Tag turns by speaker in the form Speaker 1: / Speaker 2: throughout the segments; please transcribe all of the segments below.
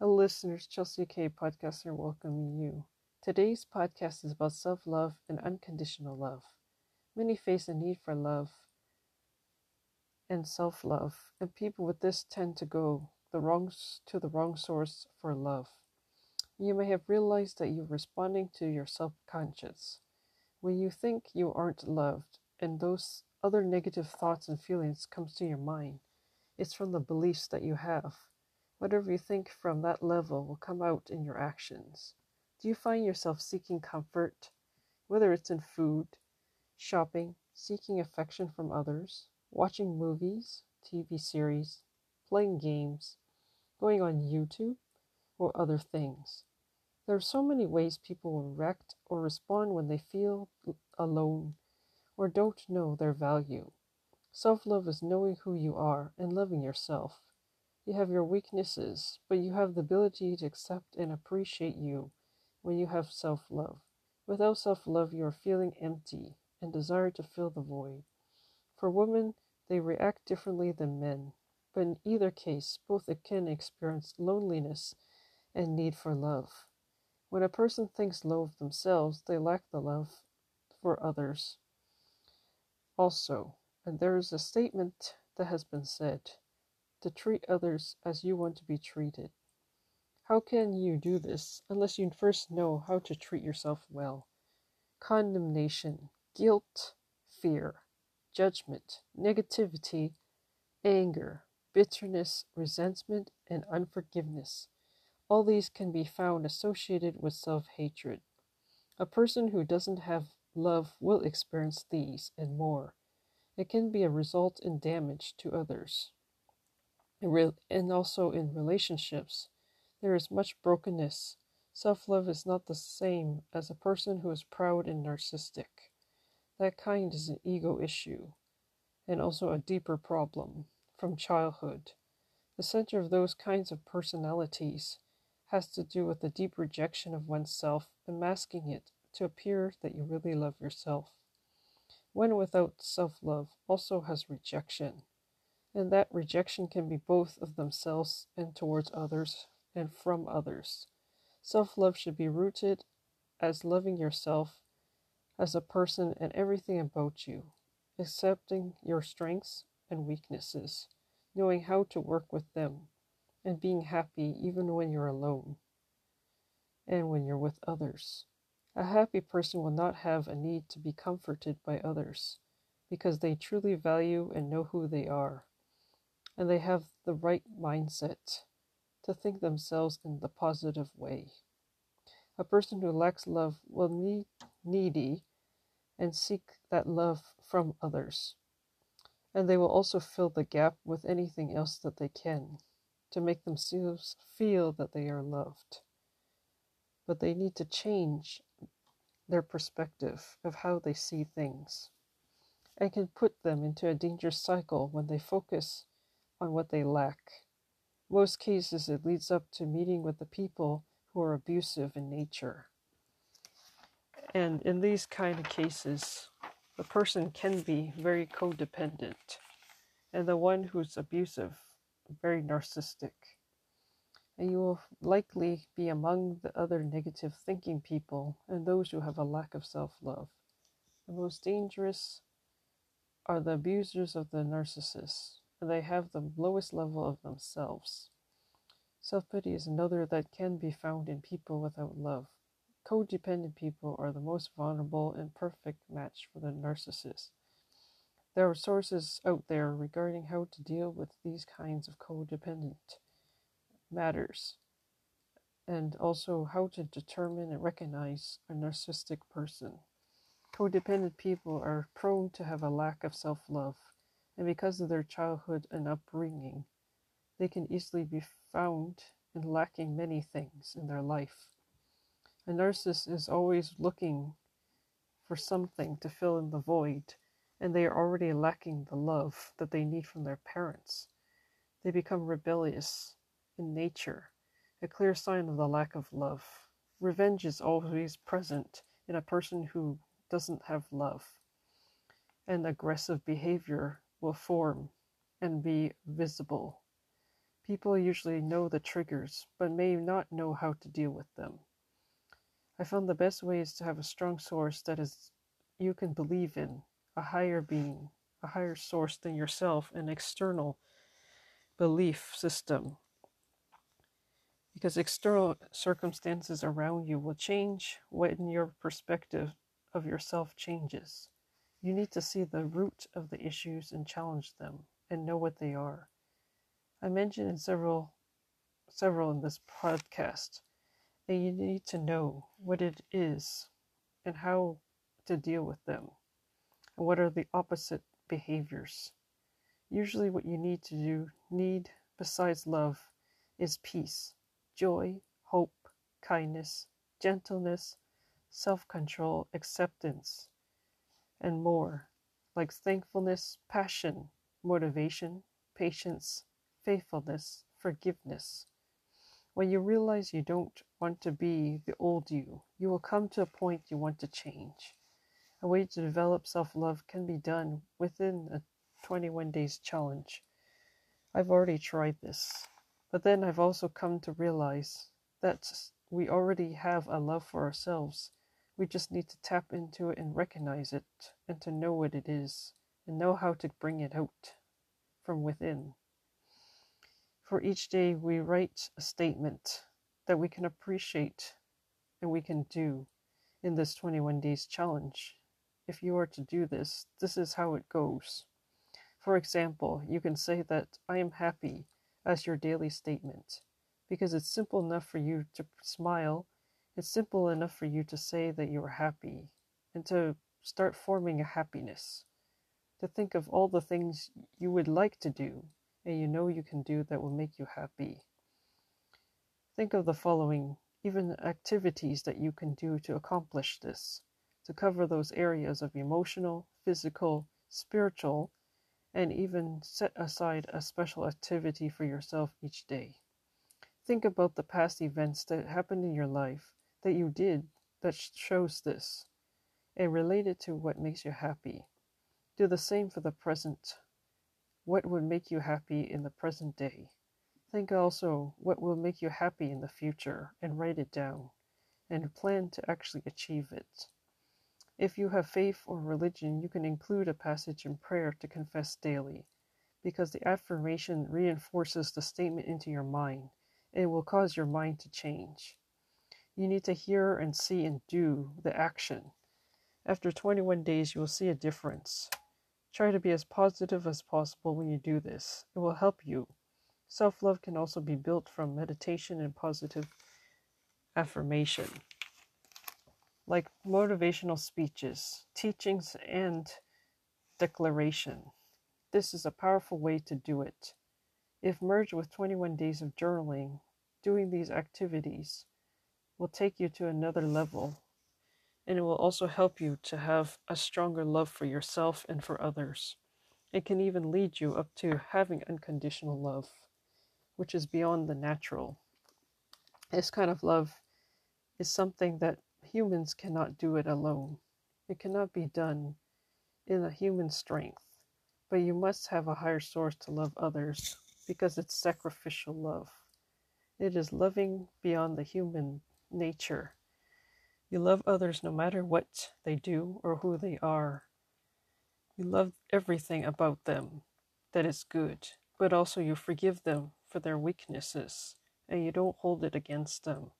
Speaker 1: Hello, listeners. Chelsea K. Podcaster welcoming you. Today's podcast is about self love and unconditional love. Many face a need for love and self love, and people with this tend to go the wrong to the wrong source for love. You may have realized that you're responding to your subconscious. When you think you aren't loved and those other negative thoughts and feelings comes to your mind, it's from the beliefs that you have. Whatever you think from that level will come out in your actions. Do you find yourself seeking comfort, whether it's in food, shopping, seeking affection from others, watching movies, TV series, playing games, going on YouTube, or other things? There are so many ways people will react or respond when they feel alone or don't know their value. Self love is knowing who you are and loving yourself. You have your weaknesses, but you have the ability to accept and appreciate you when you have self love. Without self love, you are feeling empty and desire to fill the void. For women, they react differently than men, but in either case, both can experience loneliness and need for love. When a person thinks low of themselves, they lack the love for others. Also, and there is a statement that has been said to treat others as you want to be treated. How can you do this unless you first know how to treat yourself well? Condemnation, guilt, fear, judgment, negativity, anger, bitterness, resentment, and unforgiveness all these can be found associated with self hatred. A person who doesn't have love will experience these and more. It can be a result in damage to others. And also in relationships, there is much brokenness. Self love is not the same as a person who is proud and narcissistic. That kind is an ego issue, and also a deeper problem from childhood. The center of those kinds of personalities has to do with the deep rejection of oneself and masking it to appear that you really love yourself. One without self love also has rejection, and that rejection can be both of themselves and towards others and from others. Self love should be rooted as loving yourself as a person and everything about you, accepting your strengths and weaknesses, knowing how to work with them and being happy even when you're alone and when you're with others. A happy person will not have a need to be comforted by others because they truly value and know who they are, and they have the right mindset to think themselves in the positive way. A person who lacks love will need needy and seek that love from others, and they will also fill the gap with anything else that they can to make themselves feel that they are loved. But they need to change their perspective of how they see things and can put them into a dangerous cycle when they focus on what they lack. Most cases, it leads up to meeting with the people who are abusive in nature. And in these kind of cases, the person can be very codependent, and the one who's abusive very narcissistic. And you will likely be among the other negative thinking people and those who have a lack of self love. The most dangerous are the abusers of the narcissists, they have the lowest level of themselves. Self pity is another that can be found in people without love. Codependent people are the most vulnerable and perfect match for the narcissist. There are sources out there regarding how to deal with these kinds of codependent matters and also how to determine and recognize a narcissistic person. Codependent people are prone to have a lack of self love, and because of their childhood and upbringing, they can easily be found in lacking many things in their life. A narcissist is always looking for something to fill in the void and they are already lacking the love that they need from their parents. They become rebellious in nature, a clear sign of the lack of love. Revenge is always present in a person who doesn't have love, and aggressive behavior will form and be visible. People usually know the triggers, but may not know how to deal with them. I found the best way is to have a strong source that is you can believe in, a higher being, a higher source than yourself, an external belief system. Because external circumstances around you will change when your perspective of yourself changes. You need to see the root of the issues and challenge them and know what they are. I mentioned in several several in this podcast that you need to know what it is and how to deal with them and what are the opposite behaviors. Usually what you need to do need besides love is peace, joy, hope, kindness, gentleness, self-control, acceptance, and more, like thankfulness, passion, motivation, patience, faithfulness, forgiveness. When you realize you don't want to be the old you, you will come to a point you want to change. A way to develop self love can be done within a 21 days challenge. I've already tried this, but then I've also come to realize that we already have a love for ourselves we just need to tap into it and recognize it and to know what it is and know how to bring it out from within. For each day, we write a statement that we can appreciate and we can do in this 21 days challenge. If you are to do this, this is how it goes. For example, you can say that I am happy as your daily statement because it's simple enough for you to smile it's simple enough for you to say that you are happy and to start forming a happiness. To think of all the things you would like to do and you know you can do that will make you happy. Think of the following, even activities that you can do to accomplish this, to cover those areas of emotional, physical, spiritual, and even set aside a special activity for yourself each day. Think about the past events that happened in your life that you did that shows this and relate it to what makes you happy. Do the same for the present. What would make you happy in the present day? Think also what will make you happy in the future and write it down and plan to actually achieve it. If you have faith or religion, you can include a passage in prayer to confess daily because the affirmation reinforces the statement into your mind and will cause your mind to change. You need to hear and see and do the action. After 21 days, you will see a difference. Try to be as positive as possible when you do this. It will help you. Self love can also be built from meditation and positive affirmation, like motivational speeches, teachings, and declaration. This is a powerful way to do it. If merged with 21 days of journaling, doing these activities, will take you to another level. And it will also help you to have a stronger love for yourself and for others. It can even lead you up to having unconditional love, which is beyond the natural. This kind of love is something that humans cannot do it alone. It cannot be done in a human strength, but you must have a higher source to love others because it's sacrificial love. It is loving beyond the human nature. You love others no matter what they do or who they are. You love everything about them that is good, but also you forgive them for their weaknesses and you don't hold it against them,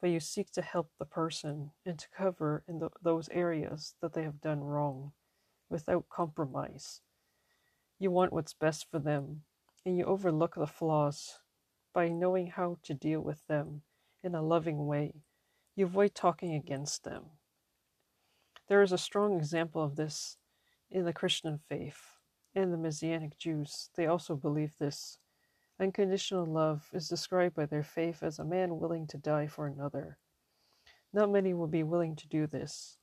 Speaker 1: but you seek to help the person and to cover in the, those areas that they have done wrong without compromise. You want what's best for them and you overlook the flaws by knowing how to deal with them in a loving way. You avoid talking against them. There is a strong example of this in the Christian faith and the Messianic Jews. They also believe this. Unconditional love is described by their faith as a man willing to die for another. Not many will be willing to do this.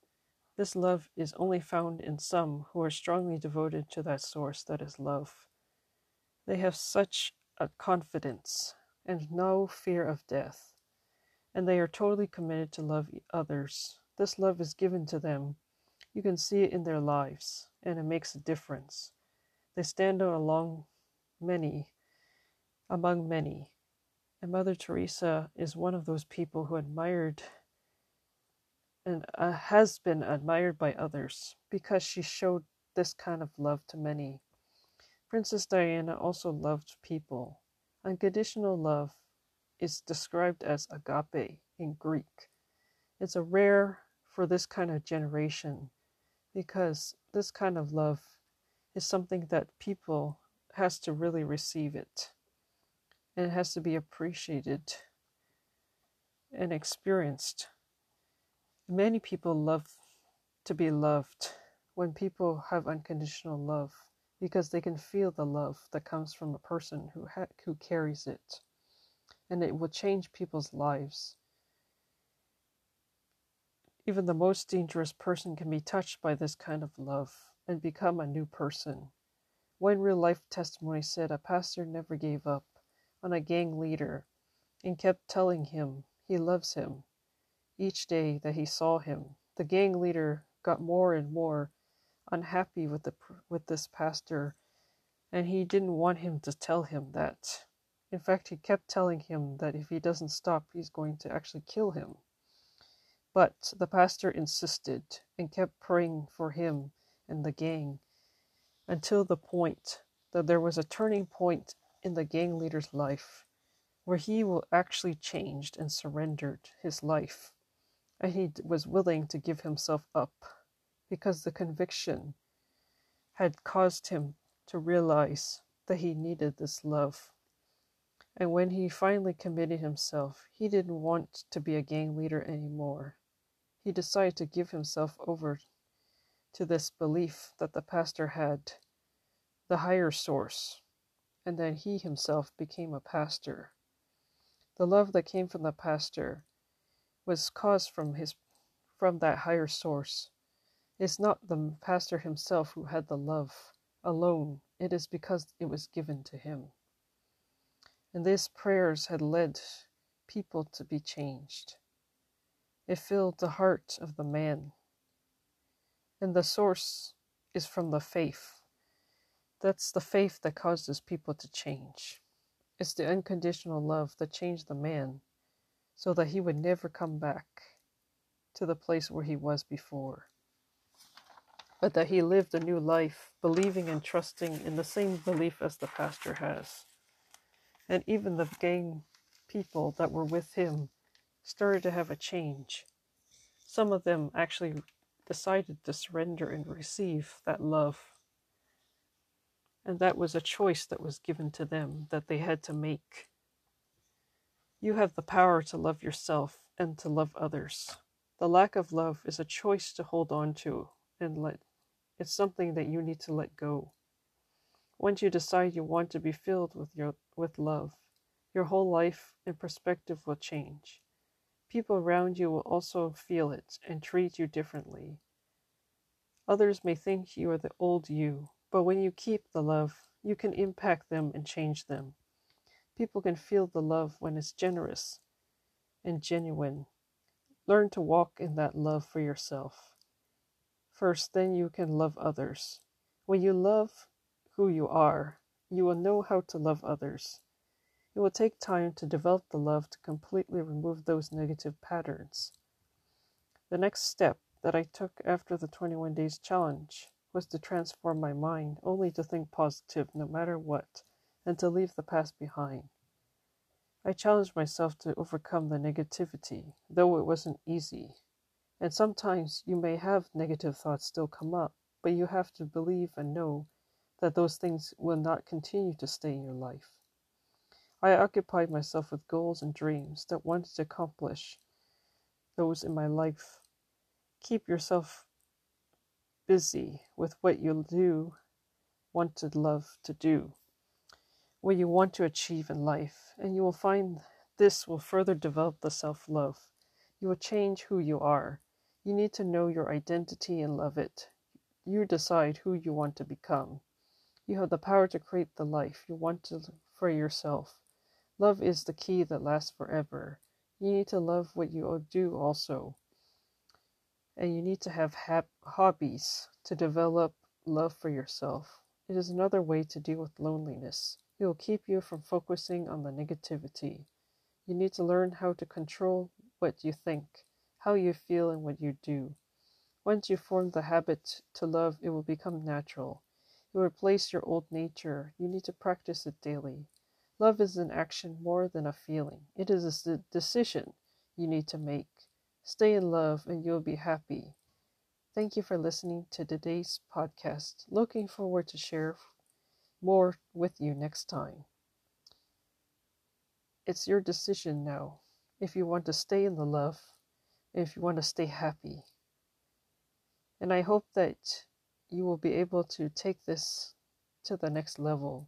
Speaker 1: This love is only found in some who are strongly devoted to that source that is love. They have such a confidence and no fear of death and they are totally committed to love others. This love is given to them. You can see it in their lives, and it makes a difference. They stand out along many among many. And Mother Teresa is one of those people who admired and uh, has been admired by others because she showed this kind of love to many. Princess Diana also loved people. Unconditional love is described as agape in Greek. It's a rare for this kind of generation because this kind of love is something that people has to really receive it and it has to be appreciated and experienced. Many people love to be loved when people have unconditional love because they can feel the love that comes from a person who ha- who carries it and it will change people's lives. Even the most dangerous person can be touched by this kind of love and become a new person. One real life testimony said a pastor never gave up on a gang leader and kept telling him he loves him each day that he saw him. The gang leader got more and more unhappy with the with this pastor and he didn't want him to tell him that in fact he kept telling him that if he doesn't stop he's going to actually kill him but the pastor insisted and kept praying for him and the gang until the point that there was a turning point in the gang leader's life where he actually changed and surrendered his life and he was willing to give himself up because the conviction had caused him to realize that he needed this love. And when he finally committed himself, he didn't want to be a gang leader anymore. He decided to give himself over to this belief that the pastor had the higher source, and that he himself became a pastor. The love that came from the pastor was caused from his from that higher source it's not the pastor himself who had the love alone, it is because it was given to him. And these prayers had led people to be changed. It filled the heart of the man. And the source is from the faith. That's the faith that causes people to change. It's the unconditional love that changed the man so that he would never come back to the place where he was before but that he lived a new life, believing and trusting in the same belief as the pastor has. And even the gang people that were with him started to have a change. Some of them actually decided to surrender and receive that love. And that was a choice that was given to them that they had to make. You have the power to love yourself and to love others. The lack of love is a choice to hold on to and let it's something that you need to let go. Once you decide you want to be filled with your with love, your whole life and perspective will change. People around you will also feel it and treat you differently. Others may think you are the old you, but when you keep the love, you can impact them and change them. People can feel the love when it's generous and genuine. Learn to walk in that love for yourself. First, then you can love others. When you love who you are, you will know how to love others. It will take time to develop the love to completely remove those negative patterns. The next step that I took after the 21 days challenge was to transform my mind only to think positive no matter what and to leave the past behind. I challenged myself to overcome the negativity, though it wasn't easy. And sometimes you may have negative thoughts still come up, but you have to believe and know that those things will not continue to stay in your life. I occupied myself with goals and dreams that wanted to accomplish those in my life. Keep yourself busy with what you do want to love to do, what you want to achieve in life, and you will find this will further develop the self love. You will change who you are you need to know your identity and love it. You decide who you want to become. You have the power to create the life you want to for yourself. Love is the key that lasts forever. You need to love what you do also. And you need to have ha- hobbies to develop love for yourself. It is another way to deal with loneliness. It will keep you from focusing on the negativity. You need to learn how to control what you think, how you feel, and what you do. Once you form the habit to love, it will become natural. Will replace your old nature. You need to practice it daily. Love is an action more than a feeling, it is a decision you need to make. Stay in love and you'll be happy. Thank you for listening to today's podcast. Looking forward to share more with you next time. It's your decision now if you want to stay in the love, if you want to stay happy. And I hope that you will be able to take this to the next level.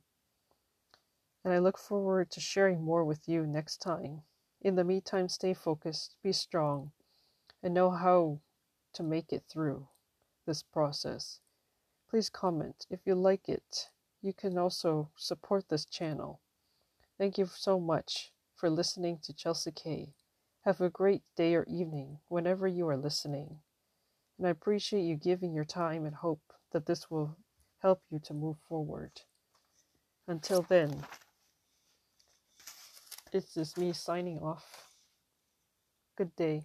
Speaker 1: And I look forward to sharing more with you next time. In the meantime, stay focused, be strong, and know how to make it through this process. Please comment if you like it. You can also support this channel. Thank you so much for listening to Chelsea K. Have a great day or evening whenever you are listening. And I appreciate you giving your time and hope that this will help you to move forward. Until then, this is me signing off. Good day.